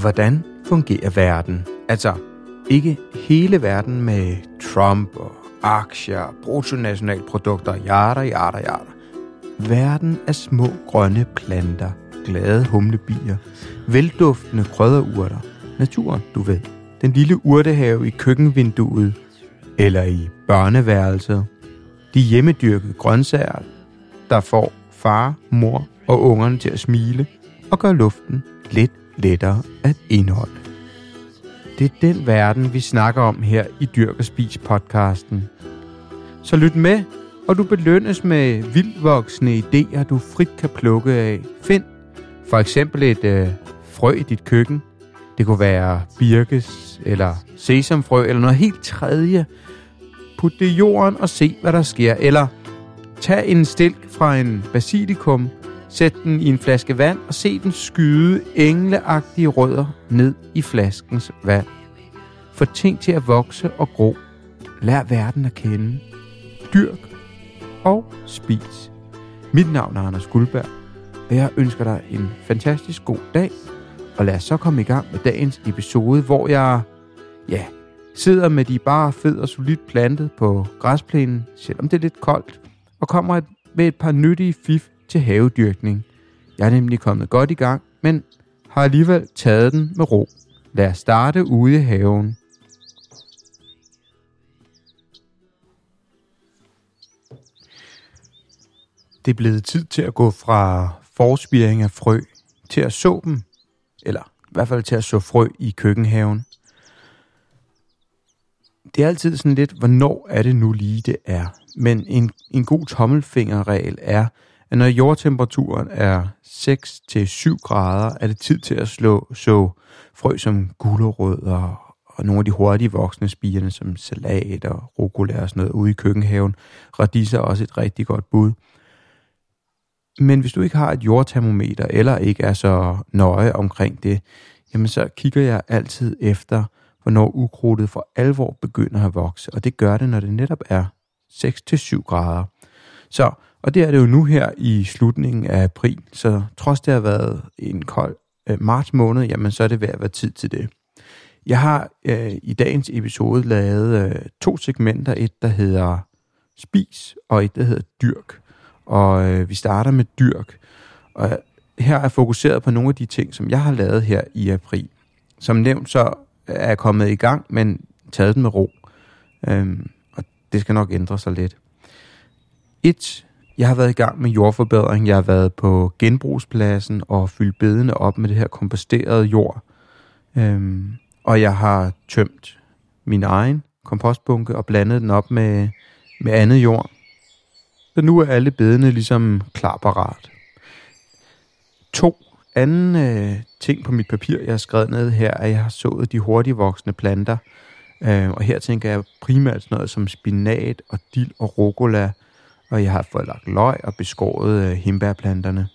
Hvordan fungerer verden? Altså, ikke hele verden med Trump og aktier, bruttonationalprodukter, yada, yada, yada. Verden af små grønne planter, glade humlebier, velduftende krydderurter, naturen, du ved. Den lille urtehave i køkkenvinduet, eller i børneværelset. De hjemmedyrkede grøntsager, der får far, mor og ungerne til at smile og gør luften lidt lettere at indholde. Det er den verden, vi snakker om her i Dyrk og Spis podcasten. Så lyt med, og du belønnes med vildvoksne idéer, du frit kan plukke af. Find for eksempel et øh, frø i dit køkken. Det kunne være birkes eller sesamfrø eller noget helt tredje. Put det i jorden og se, hvad der sker. Eller tag en stilk fra en basilikum, sæt den i en flaske vand og se den skyde engleagtige rødder ned i flaskens vand. Få ting til at vokse og gro. Lær verden at kende. Dyrk og spis. Mit navn er Anders Guldberg, og jeg ønsker dig en fantastisk god dag. Og lad os så komme i gang med dagens episode, hvor jeg, ja, sidder med de bare fed og solidt plantet på græsplænen, selvom det er lidt koldt, og kommer med et par nyttige fif til havedyrkning. Jeg er nemlig kommet godt i gang, men har alligevel taget den med ro. Lad os starte ude i haven. Det er blevet tid til at gå fra forspiring af frø til at så dem, eller i hvert fald til at så frø i køkkenhaven. Det er altid sådan lidt, hvornår er det nu lige det er. Men en, en god tommelfingerregel er, at når jordtemperaturen er 6-7 grader, er det tid til at slå så frø som gulerødder og nogle af de hurtige voksne spirene som salat og rucola og sådan noget ude i køkkenhaven. Radiser er også et rigtig godt bud. Men hvis du ikke har et jordtermometer, eller ikke er så nøje omkring det, jamen så kigger jeg altid efter, hvornår ukrudtet for alvor begynder at vokse. Og det gør det, når det netop er 6-7 grader. Så, og det er det jo nu her i slutningen af april, så trods det har været en kold øh, marts måned, jamen så er det ved at være tid til det. Jeg har øh, i dagens episode lavet øh, to segmenter, et der hedder spis, og et der hedder dyrk og øh, vi starter med dyrk. Og her er fokuseret på nogle af de ting, som jeg har lavet her i april. Som nævnt, så er jeg kommet i gang, men taget den med ro. Øhm, og det skal nok ændre sig lidt. Et, jeg har været i gang med jordforbedring. Jeg har været på genbrugspladsen og fyldt bedene op med det her komposterede jord. Øhm, og jeg har tømt min egen kompostbunke og blandet den op med, med andet jord. Så nu er alle bedene ligesom klar parat. To anden øh, ting på mit papir, jeg har skrevet ned her, er, at jeg har sået de hurtigt voksende planter. Øh, og her tænker jeg primært sådan noget som spinat og dild og rucola. Og jeg har fået lagt løg og beskåret øh, himbærplanterne.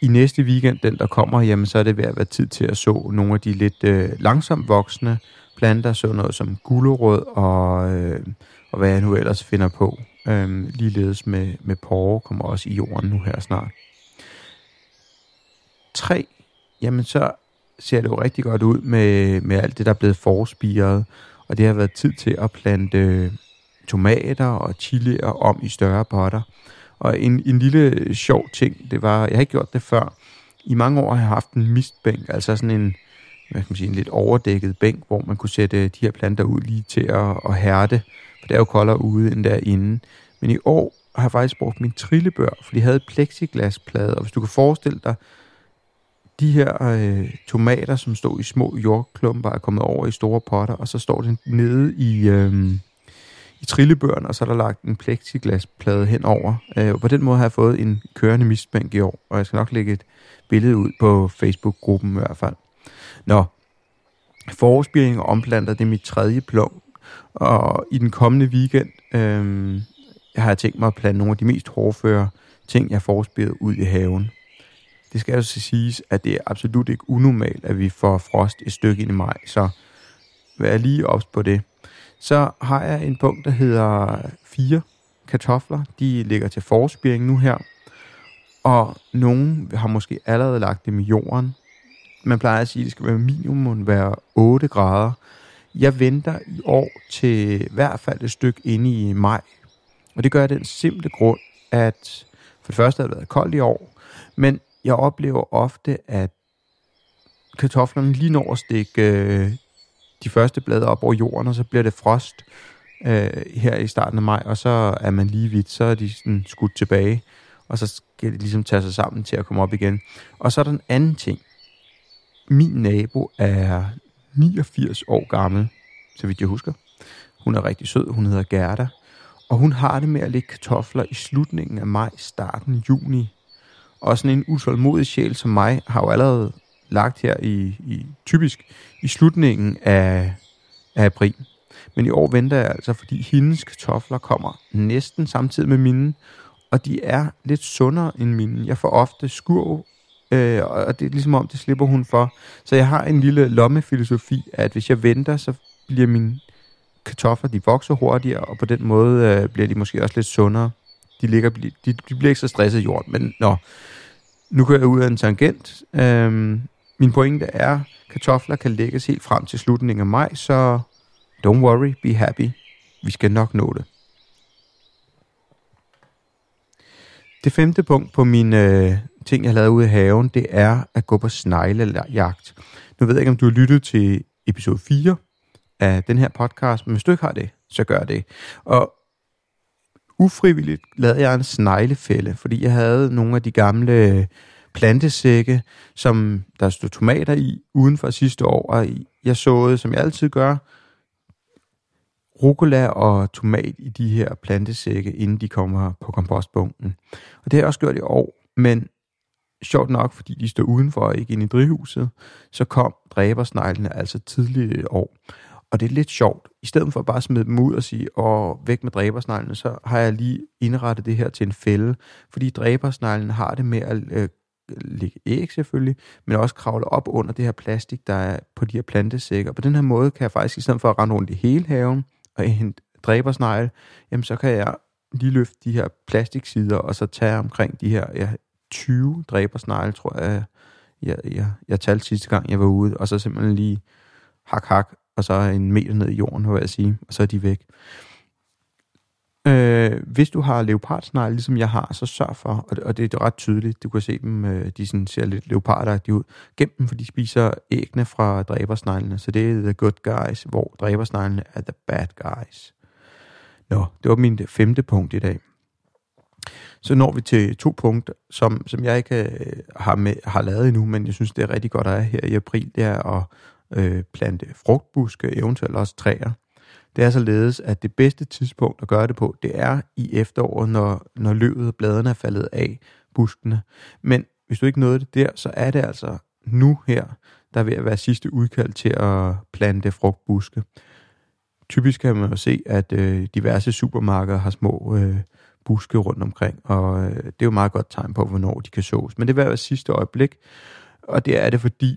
I næste weekend, den der kommer, jamen, så er det ved at være tid til at så nogle af de lidt øh, langsomt voksende planter, så noget som gulerod og, øh, og hvad jeg nu ellers finder på. Øhm, ligeledes med, med porre kommer også i jorden nu her snart. 3. Jamen så ser det jo rigtig godt ud med, med alt det, der er blevet forspiret. Og det har været tid til at plante tomater og chilier om i større potter. Og en, en lille øh, sjov ting, det var, jeg har ikke gjort det før. I mange år har jeg haft en mistbænk, altså sådan en, hvad kan man sige, en lidt overdækket bænk, hvor man kunne sætte øh, de her planter ud lige til at, at hærde for det er jo koldere ude end derinde. Men i år har jeg faktisk brugt min trillebør, for de havde plexiglasplade, og hvis du kan forestille dig, de her øh, tomater, som stod i små jordklumper, er kommet over i store potter, og så står den nede i, øh, i trillebøren, og så er der lagt en plexiglasplade henover. Øh, på den måde har jeg fået en kørende mistbænk i år, og jeg skal nok lægge et billede ud på Facebook-gruppen i hvert fald. Nå, forårsbiring og omplanter, det er mit tredje plov, og i den kommende weekend øh, har jeg tænkt mig at plante nogle af de mest hårdføre ting, jeg forespiller ud i haven. Det skal jo siges, at det er absolut ikke unormalt, at vi får frost et stykke ind i maj, så vær lige ops på det. Så har jeg en punkt, der hedder fire kartofler. De ligger til forspiring nu her. Og nogen har måske allerede lagt dem i jorden. man plejer at sige, at det skal være minimum være 8 grader. Jeg venter i år til i hvert fald et stykke inde i maj. Og det gør jeg den simple grund, at for det første har det været koldt i år, men jeg oplever ofte, at kartoflerne lige når at stikke øh, de første blade op over jorden, og så bliver det frost øh, her i starten af maj, og så er man lige vidt, så er de sådan skudt tilbage, og så skal de ligesom tage sig sammen til at komme op igen. Og så er der en anden ting. Min nabo er 89 år gammel, så vidt jeg husker. Hun er rigtig sød, hun hedder Gerda, og hun har det med at lægge kartofler i slutningen af maj, starten af juni. Og sådan en utålmodig sjæl som mig har jo allerede lagt her i, i typisk i slutningen af, af april. Men i år venter jeg altså, fordi hendes kartofler kommer næsten samtidig med mine, og de er lidt sundere end mine. Jeg får ofte skurv, øh, og det er ligesom om, det slipper hun for. Så jeg har en lille lommefilosofi, at hvis jeg venter, så bliver mine kartofler, de vokser hurtigere, og på den måde øh, bliver de måske også lidt sundere. De, ligger, de, de bliver ikke så stresset i jorden, men nå, nu kører jeg ud af en tangent. Øhm, min pointe er, kartofler kan lægges helt frem til slutningen af maj, så don't worry, be happy. Vi skal nok nå det. Det femte punkt på min øh, ting, jeg lavede ude i haven, det er at gå på sneglejagt. Nu ved jeg ikke, om du har lyttet til episode 4 af den her podcast, men hvis du ikke har det, så gør det. Og ufrivilligt lavede jeg en sneglefælde, fordi jeg havde nogle af de gamle plantesække, som der stod tomater i uden for sidste år, og jeg såede, som jeg altid gør, rucola og tomat i de her plantesække, inden de kommer på kompostbunken. Og det har jeg også gjort i år, men sjovt nok, fordi de står udenfor og ikke inde i drivhuset, så kom dræbersneglene altså tidligere i år. Og det er lidt sjovt. I stedet for bare at smide dem ud og sige, åh, væk med dræbersneglene, så har jeg lige indrettet det her til en fælde. Fordi dræbersneglene har det med at øh, lægge æg selvfølgelig, men også kravle op under det her plastik, der er på de her plantesækker. På den her måde kan jeg faktisk, i stedet for at rende rundt i hele haven og hente dræbersnegle, jamen så kan jeg lige løfte de her plastiksider, og så tage omkring de her ja, 20 dræbersnegle, tror jeg, jeg, jeg, jeg talte sidste gang, jeg var ude, og så simpelthen lige hak, hak, og så en meter ned i jorden, vil jeg sige, og så er de væk. Øh, hvis du har leopardsnegle, ligesom jeg har, så sørg for, og det, og det er ret tydeligt, du kan se dem, øh, de sådan ser lidt leopardagtige ud, gem dem, for de spiser æggene fra dræbersneglene, så det er the good guys, hvor dræbersneglene er the bad guys. Nå, det var min femte punkt i dag. Så når vi til to punkter, som, som jeg ikke øh, har, med, har lavet endnu, men jeg synes, det er rigtig godt at have her i april, det er at øh, plante frugtbuske, eventuelt også træer. Det er således, at det bedste tidspunkt at gøre det på, det er i efteråret, når, når løvet og bladene er faldet af buskene. Men hvis du ikke nåede det der, så er det altså nu her, der er ved at være sidste udkald til at plante frugtbuske. Typisk kan man jo se, at øh, diverse supermarkeder har små øh, buske rundt omkring, og øh, det er jo meget godt tegn på, hvornår de kan sås. Men det vil være sidste øjeblik, og det er det fordi,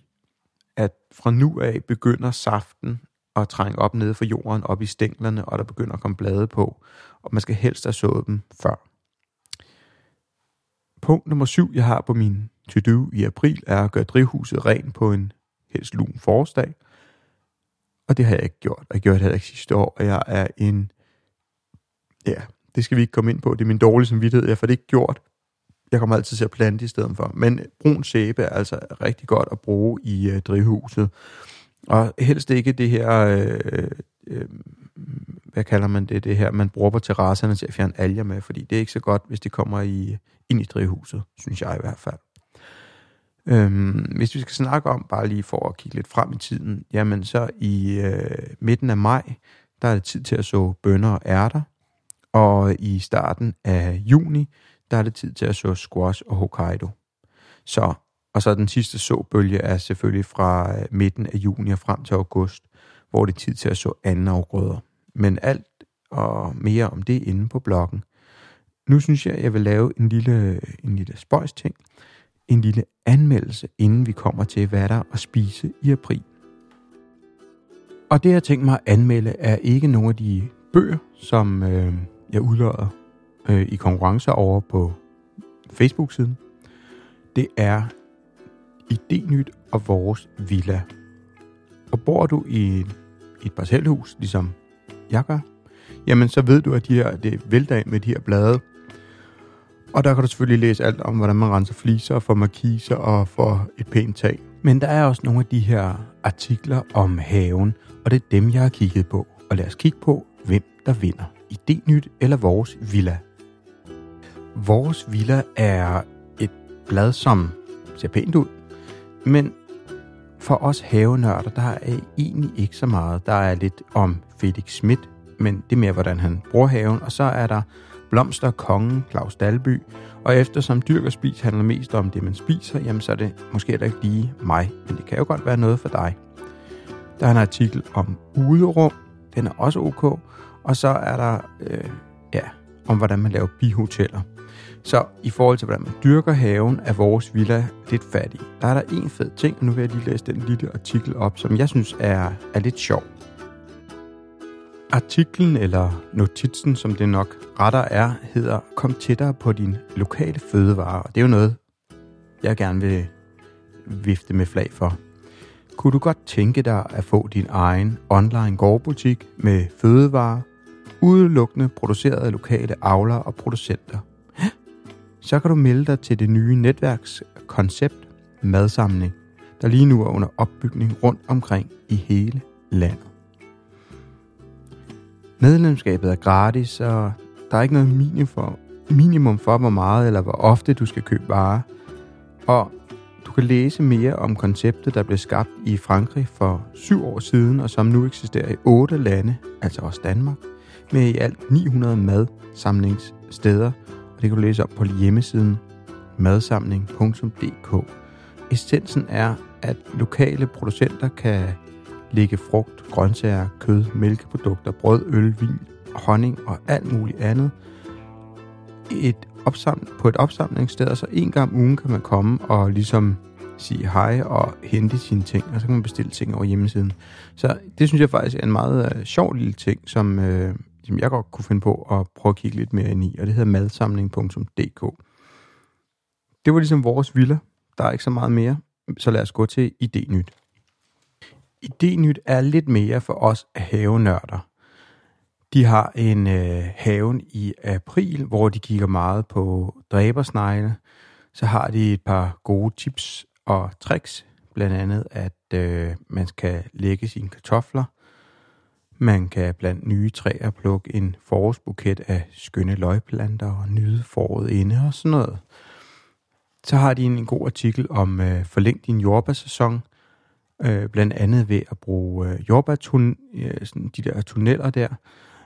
at fra nu af begynder saften at trænge op nede fra jorden, op i stænglerne, og der begynder at komme blade på, og man skal helst have sået dem før. Punkt nummer syv, jeg har på min to-do i april, er at gøre drivhuset rent på en helst lun forårsdag. Og det har jeg ikke gjort. Jeg gjorde det heller ikke sidste år, og jeg er en... Ja, det skal vi ikke komme ind på. Det er min dårlige samvittighed. Jeg får det ikke gjort. Jeg kommer altid til at plante i stedet for. Men brun sæbe er altså rigtig godt at bruge i øh, drivhuset. Og helst ikke det her, øh, øh, hvad kalder man det, det her, man bruger på terrasserne til at fjerne alger med, fordi det er ikke så godt, hvis det kommer i, ind i drivhuset, synes jeg i hvert fald. Øhm, hvis vi skal snakke om, bare lige for at kigge lidt frem i tiden, jamen så i øh, midten af maj, der er det tid til at så bønner og ærter, og i starten af juni, der er det tid til at så squash og Hokkaido. Så og så den sidste såbølge er selvfølgelig fra øh, midten af juni og frem til august, hvor det er tid til at så anden afgrøder. Men alt og mere om det inde på bloggen. Nu synes jeg, jeg vil lave en lille, øh, en lille spøjs ting. En lille anmeldelse, inden vi kommer til, hvad der at spise i april. Og det, jeg tænkt mig at anmelde, er ikke nogle af de bøger, som øh, jeg udløder øh, i konkurrence over på Facebook-siden. Det er Idényt og vores villa. Og bor du i et, et parcelhus, ligesom jeg gør, jamen så ved du, at de her, det vælter ind med de her blade. Og der kan du selvfølgelig læse alt om, hvordan man renser fliser og markiser og for et pænt tag. Men der er også nogle af de her artikler om haven, og det er dem, jeg har kigget på. Og lad os kigge på, hvem der vinder. Idényt eller vores villa. Vores villa er et blad, som ser pænt ud, men for os havenørder, der er egentlig ikke så meget. Der er lidt om Felix Schmidt, men det er mere, hvordan han bruger haven. Og så er der Blomster, Kongen, Claus Dalby. Og eftersom dyrk og spis handler mest om det, man spiser, jamen så er det måske heller ikke lige mig, men det kan jo godt være noget for dig. Der er en artikel om uderum, den er også ok. Og så er der, øh, ja, om hvordan man laver bihoteller. Så i forhold til, hvordan man dyrker haven, er vores villa lidt fattig. Der er der en fed ting, og nu vil jeg lige læse den lille artikel op, som jeg synes er, er lidt sjov. Artiklen, eller notitsen, som det nok retter er, hedder Kom tættere på din lokale fødevare. Og det er jo noget, jeg gerne vil vifte med flag for. Kunne du godt tænke dig at få din egen online gårdbutik med fødevarer, udelukkende produceret af lokale avlere og producenter? Så kan du melde dig til det nye netværkskoncept Madsamling, der lige nu er under opbygning rundt omkring i hele landet. Medlemskabet er gratis, og der er ikke noget minimum for, minimum for, hvor meget eller hvor ofte du skal købe varer. Og du kan læse mere om konceptet, der blev skabt i Frankrig for syv år siden, og som nu eksisterer i otte lande, altså også Danmark, med i alt 900 madsamlingssteder, det kan du læse om på hjemmesiden madsamling.dk. Essensen er, at lokale producenter kan lægge frugt, grøntsager, kød, mælkeprodukter, brød, øl, vin, honning og alt muligt andet et opsamling, på et opsamlingssted, så en gang om ugen kan man komme og ligesom sige hej og hente sine ting, og så kan man bestille ting over hjemmesiden. Så det synes jeg faktisk er en meget øh, sjov lille ting, som, øh, som jeg godt kunne finde på at prøve at kigge lidt mere ind i, og det hedder madsamling.dk. Det var ligesom vores villa. Der er ikke så meget mere, så lad os gå til Idényt. Idényt er lidt mere for os havenørder. De har en øh, haven i april, hvor de kigger meget på dræbersnegle. Så har de et par gode tips og tricks, blandt andet at øh, man skal lægge sine kartofler. Man kan blandt nye træer plukke en forårsbuket af skønne løgplanter og nyde foråret inde og sådan noget. Så har de en, god artikel om øh, forlæng din jordbærsæson, øh, blandt andet ved at bruge øh, jordbærtun, øh, sådan de der tunneller der.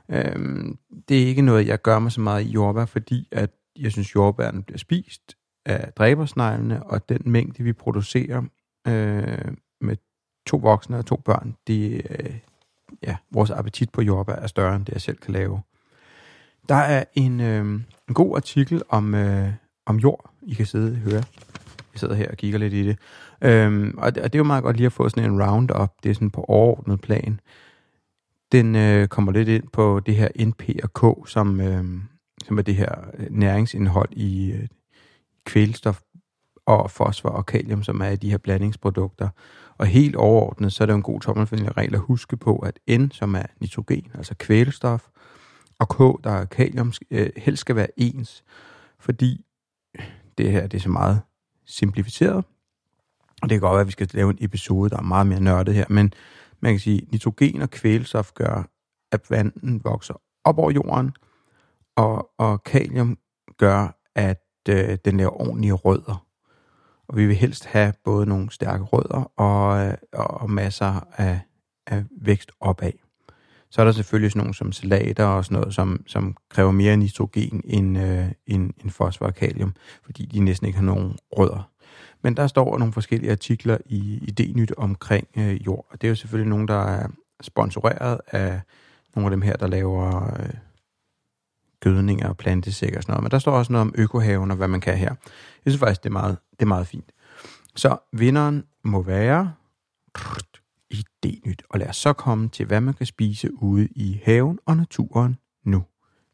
Øh, det er ikke noget, jeg gør mig så meget i jordbær, fordi at jeg synes, jordbærne bliver spist af dræbersneglene, og den mængde, vi producerer øh, med to voksne og to børn, det, øh, ja, vores appetit på jordbær er større, end det jeg selv kan lave. Der er en, øh, en god artikel om, øh, om jord, I kan sidde og høre. Jeg sidder her og kigger lidt i det. Øhm, og, det og det er jo meget godt lige at få sådan en roundup. Det er sådan på overordnet plan. Den øh, kommer lidt ind på det her NP og K, som, øh, som er det her øh, næringsindhold i øh, kvælstof og fosfor og kalium, som er i de her blandingsprodukter. Og helt overordnet, så er det jo en god tommelfingerregel at huske på, at N, som er nitrogen, altså kvælstof, og K, der er kalium, øh, helst skal være ens, fordi det her det er så meget simplificeret. Og det kan godt være, at vi skal lave en episode, der er meget mere nørdet her, men man kan sige, at nitrogen og kvælstof gør, at vandet vokser op over jorden, og, og kalium gør, at øh, den laver ordentlige rødder. Og vi vil helst have både nogle stærke rødder øh, og, og masser af, af vækst opad. Så er der selvfølgelig sådan nogle som salater og sådan noget, som, som kræver mere nitrogen end, øh, end, end fosfor og kalium, fordi de næsten ikke har nogen rødder. Men der står nogle forskellige artikler i Idényt omkring øh, jord, og det er jo selvfølgelig nogen, der er sponsoreret af nogle af dem her, der laver øh, gødninger og plantesæk og sådan noget. Men der står også noget om økohaven og hvad man kan her. Jeg synes faktisk, det er meget, det er meget fint. Så vinderen må være idényt. Og lad os så komme til, hvad man kan spise ude i haven og naturen nu.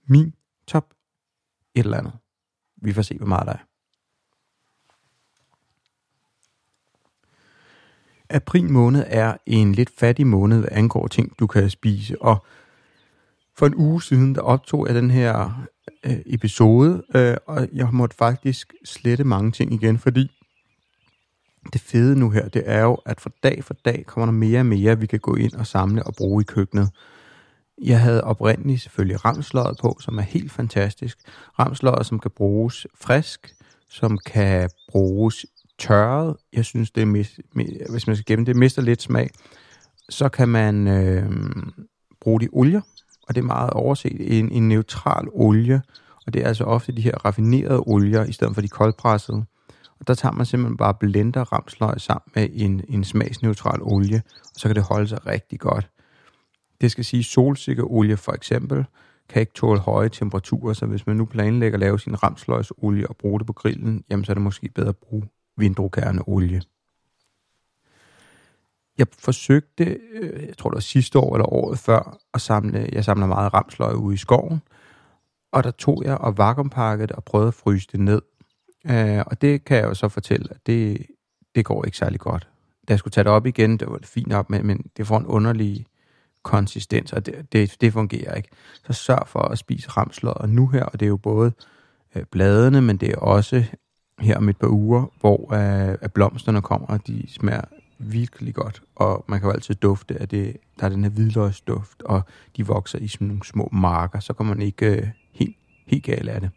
Min top et eller andet. Vi får se, hvor meget der er. april måned er en lidt fattig måned, hvad angår ting, du kan spise. Og for en uge siden, der optog jeg den her øh, episode, øh, og jeg måtte faktisk slette mange ting igen, fordi det fede nu her, det er jo, at for dag for dag kommer der mere og mere, vi kan gå ind og samle og bruge i køkkenet. Jeg havde oprindeligt selvfølgelig ramsløget på, som er helt fantastisk. Ramsløget, som kan bruges frisk, som kan bruges tørret. Jeg synes, det er mis, hvis man skal gemme det, mister lidt smag. Så kan man øh, bruge de olier, og det er meget overset. En, en neutral olie, og det er altså ofte de her raffinerede olier, i stedet for de koldpressede. Og der tager man simpelthen bare blender ramsløg sammen med en, en smagsneutral olie, og så kan det holde sig rigtig godt. Det skal sige, solsikkeolie for eksempel kan ikke tåle høje temperaturer, så hvis man nu planlægger at lave sin ramsløgsolie og bruge det på grillen, jamen så er det måske bedre at bruge vindrukerneolie. Jeg forsøgte, øh, jeg tror det var sidste år eller året før, at samle, jeg samler meget ramsløg ude i skoven, og der tog jeg og vakuumpakket og prøvede at fryse det ned. Øh, og det kan jeg jo så fortælle, at det, det går ikke særlig godt. Da jeg skulle tage det op igen, det var det fint op, men, men det får en underlig konsistens, og det, det, det fungerer ikke. Så sørg for at spise ramsløg nu her, og det er jo både øh, bladene, men det er også her om et par uger, hvor øh, at blomsterne kommer, og de smager virkelig godt, og man kan jo altid dufte, at det, der er den her hvidløgsduft, og de vokser i sådan nogle små marker, så kommer man ikke øh, helt, helt galt af det.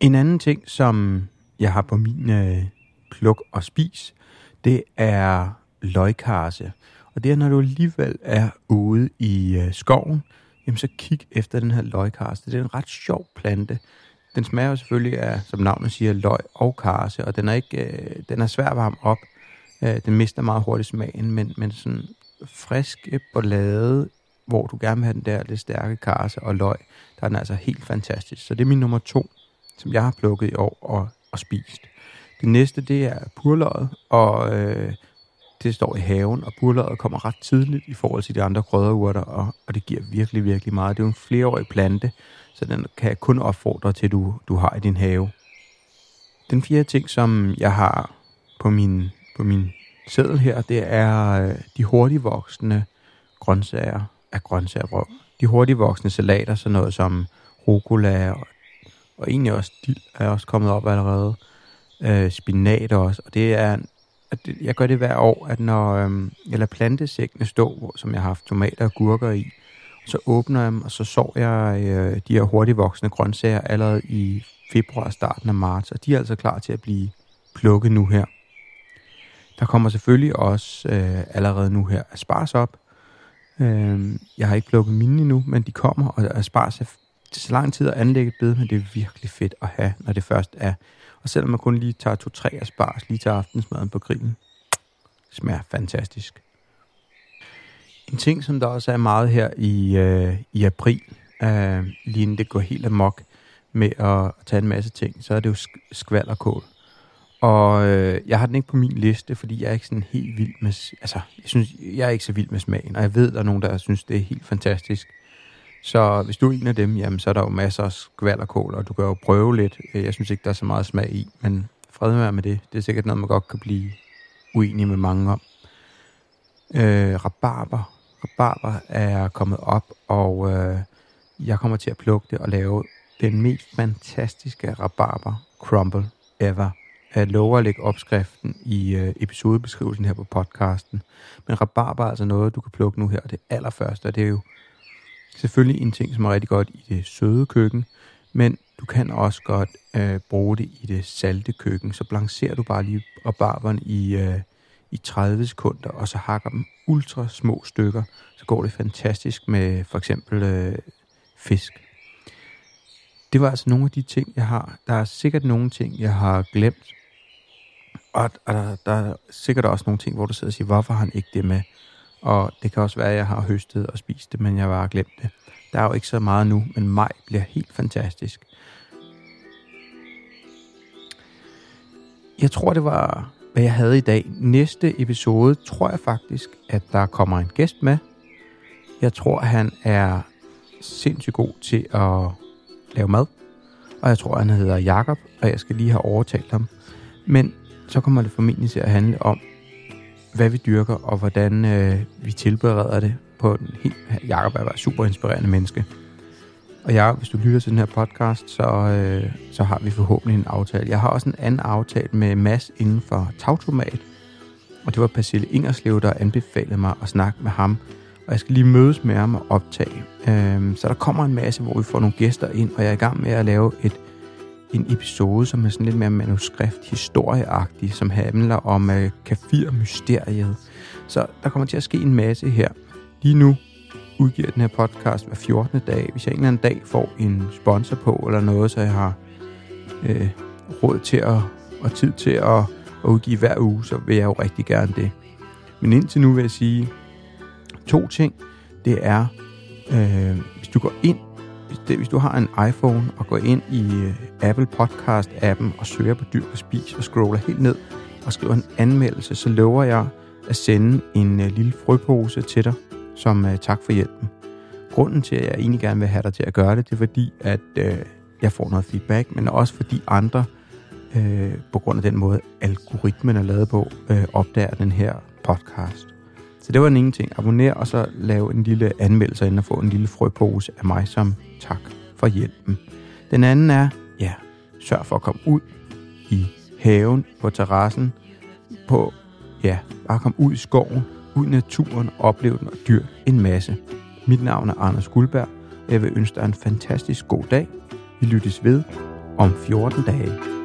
En anden ting, som jeg har på min øh, pluk og spis, det er løgkarse. Og det er, når du alligevel er ude i øh, skoven, jamen så kig efter den her løgkarse. Det er en ret sjov plante. Den smager jo selvfølgelig af, som navnet siger, løg og karse, og den er, ikke, øh, den er svær at varme op. Øh, den mister meget hurtigt smagen, men, men sådan frisk bollade, hvor du gerne vil have den der lidt stærke karse og løg, der er den altså helt fantastisk. Så det er min nummer to, som jeg har plukket i år og, og spist. Det næste, det er purløget, og øh, det står i haven, og purløget kommer ret tidligt i forhold til de andre krydderurter, og, og det giver virkelig, virkelig meget. Det er jo en flereårig plante, så den kan jeg kun opfordre til, at du, du har i din have. Den fjerde ting, som jeg har på min, på min sædel her, det er øh, de hurtigt voksende grøntsager af grøntsagerbrød. De hurtigt voksende salater, sådan noget som rucola og, og egentlig også dild er også kommet op allerede. Øh, spinat også, og det er at jeg gør det hver år, at når øhm, jeg lader plantesækkene stå, som jeg har haft tomater og gurker i, så åbner jeg dem, og så sår jeg øh, de her hurtigt grøntsager allerede i februar starten af marts, og de er altså klar til at blive plukket nu her. Der kommer selvfølgelig også øh, allerede nu her asparges op. Øh, jeg har ikke plukket mine endnu, men de kommer, og asparges er så lang tid at anlægge et bed, men det er virkelig fedt at have, når det først er. Og selvom man kun lige tager to-tre asparges lige til aftensmaden på grillen, smager fantastisk. En ting, som der også er meget her i, øh, i april, øh, lige inden det går helt amok med at tage en masse ting, så er det jo skvallerkål. Og øh, jeg har den ikke på min liste, fordi jeg er ikke sådan helt vild med... Altså, jeg synes, jeg er ikke så vild med smagen, og jeg ved, der er nogen, der synes, det er helt fantastisk. Så hvis du er en af dem, jamen, så er der jo masser af skvallerkål, og du kan jo prøve lidt. Øh, jeg synes ikke, der er så meget smag i, men fred med med det. Det er sikkert noget, man godt kan blive uenig med mange om. Øh, rabarber rabarber er kommet op, og øh, jeg kommer til at plukke det og lave den mest fantastiske rabarber crumble ever. Jeg lover at lægge opskriften i øh, episodebeskrivelsen her på podcasten. Men rabarber er altså noget, du kan plukke nu her, det allerførste, og det er jo selvfølgelig en ting, som er rigtig godt i det søde køkken, men du kan også godt øh, bruge det i det salte køkken. Så blancerer du bare lige rabarberen i, øh, i 30 sekunder, og så hakker dem ultra små stykker, så går det fantastisk med for eksempel øh, fisk. Det var altså nogle af de ting, jeg har. Der er sikkert nogle ting, jeg har glemt. Og, og der, der er sikkert også nogle ting, hvor du sidder og siger, hvorfor har han ikke det med? Og det kan også være, at jeg har høstet og spist det, men jeg har bare glemt det. Der er jo ikke så meget nu, men maj bliver helt fantastisk. Jeg tror, det var hvad jeg havde i dag. Næste episode tror jeg faktisk, at der kommer en gæst med. Jeg tror, han er sindssygt god til at lave mad. Og jeg tror, han hedder Jakob, og jeg skal lige have overtalt ham. Men så kommer det formentlig til at handle om hvad vi dyrker, og hvordan øh, vi tilbereder det på den helt... Jacob er bare super inspirerende menneske. Og jeg, hvis du lytter til den her podcast, så, øh, så har vi forhåbentlig en aftale. Jeg har også en anden aftale med Mads inden for Tautomat, og det var Pasille Ingerslev, der anbefalede mig at snakke med ham. Og jeg skal lige mødes med ham og optage. Øh, så der kommer en masse, hvor vi får nogle gæster ind, og jeg er i gang med at lave et, en episode, som er sådan lidt mere manuskript, historieagtig, som handler om øh, kafir-mysteriet. Så der kommer til at ske en masse her. Lige nu udgiver den her podcast hver 14. dag. Hvis jeg en eller anden dag får en sponsor på eller noget, så jeg har øh, råd til at, og tid til at, at udgive hver uge, så vil jeg jo rigtig gerne det. Men indtil nu vil jeg sige to ting. Det er, øh, hvis du går ind, det, hvis du har en iPhone og går ind i øh, Apple Podcast-appen og søger på Dyr og Spis og scroller helt ned og skriver en anmeldelse, så lover jeg at sende en øh, lille frøpose til dig som øh, tak for hjælpen. Grunden til, at jeg egentlig gerne vil have dig til at gøre det, det er fordi, at øh, jeg får noget feedback, men også fordi andre, øh, på grund af den måde, algoritmen er lavet på, øh, opdager den her podcast. Så det var den ene ting. Abonner og så lav en lille anmeldelse ind og få en lille frøpose af mig som tak for hjælpen. Den anden er, ja, sørg for at komme ud i haven, på terrassen, på, ja, bare komme ud i skoven, ud i naturen, opleve den og dyr en masse. Mit navn er Anders Guldberg, og jeg vil ønske dig en fantastisk god dag. Vi lyttes ved om 14 dage.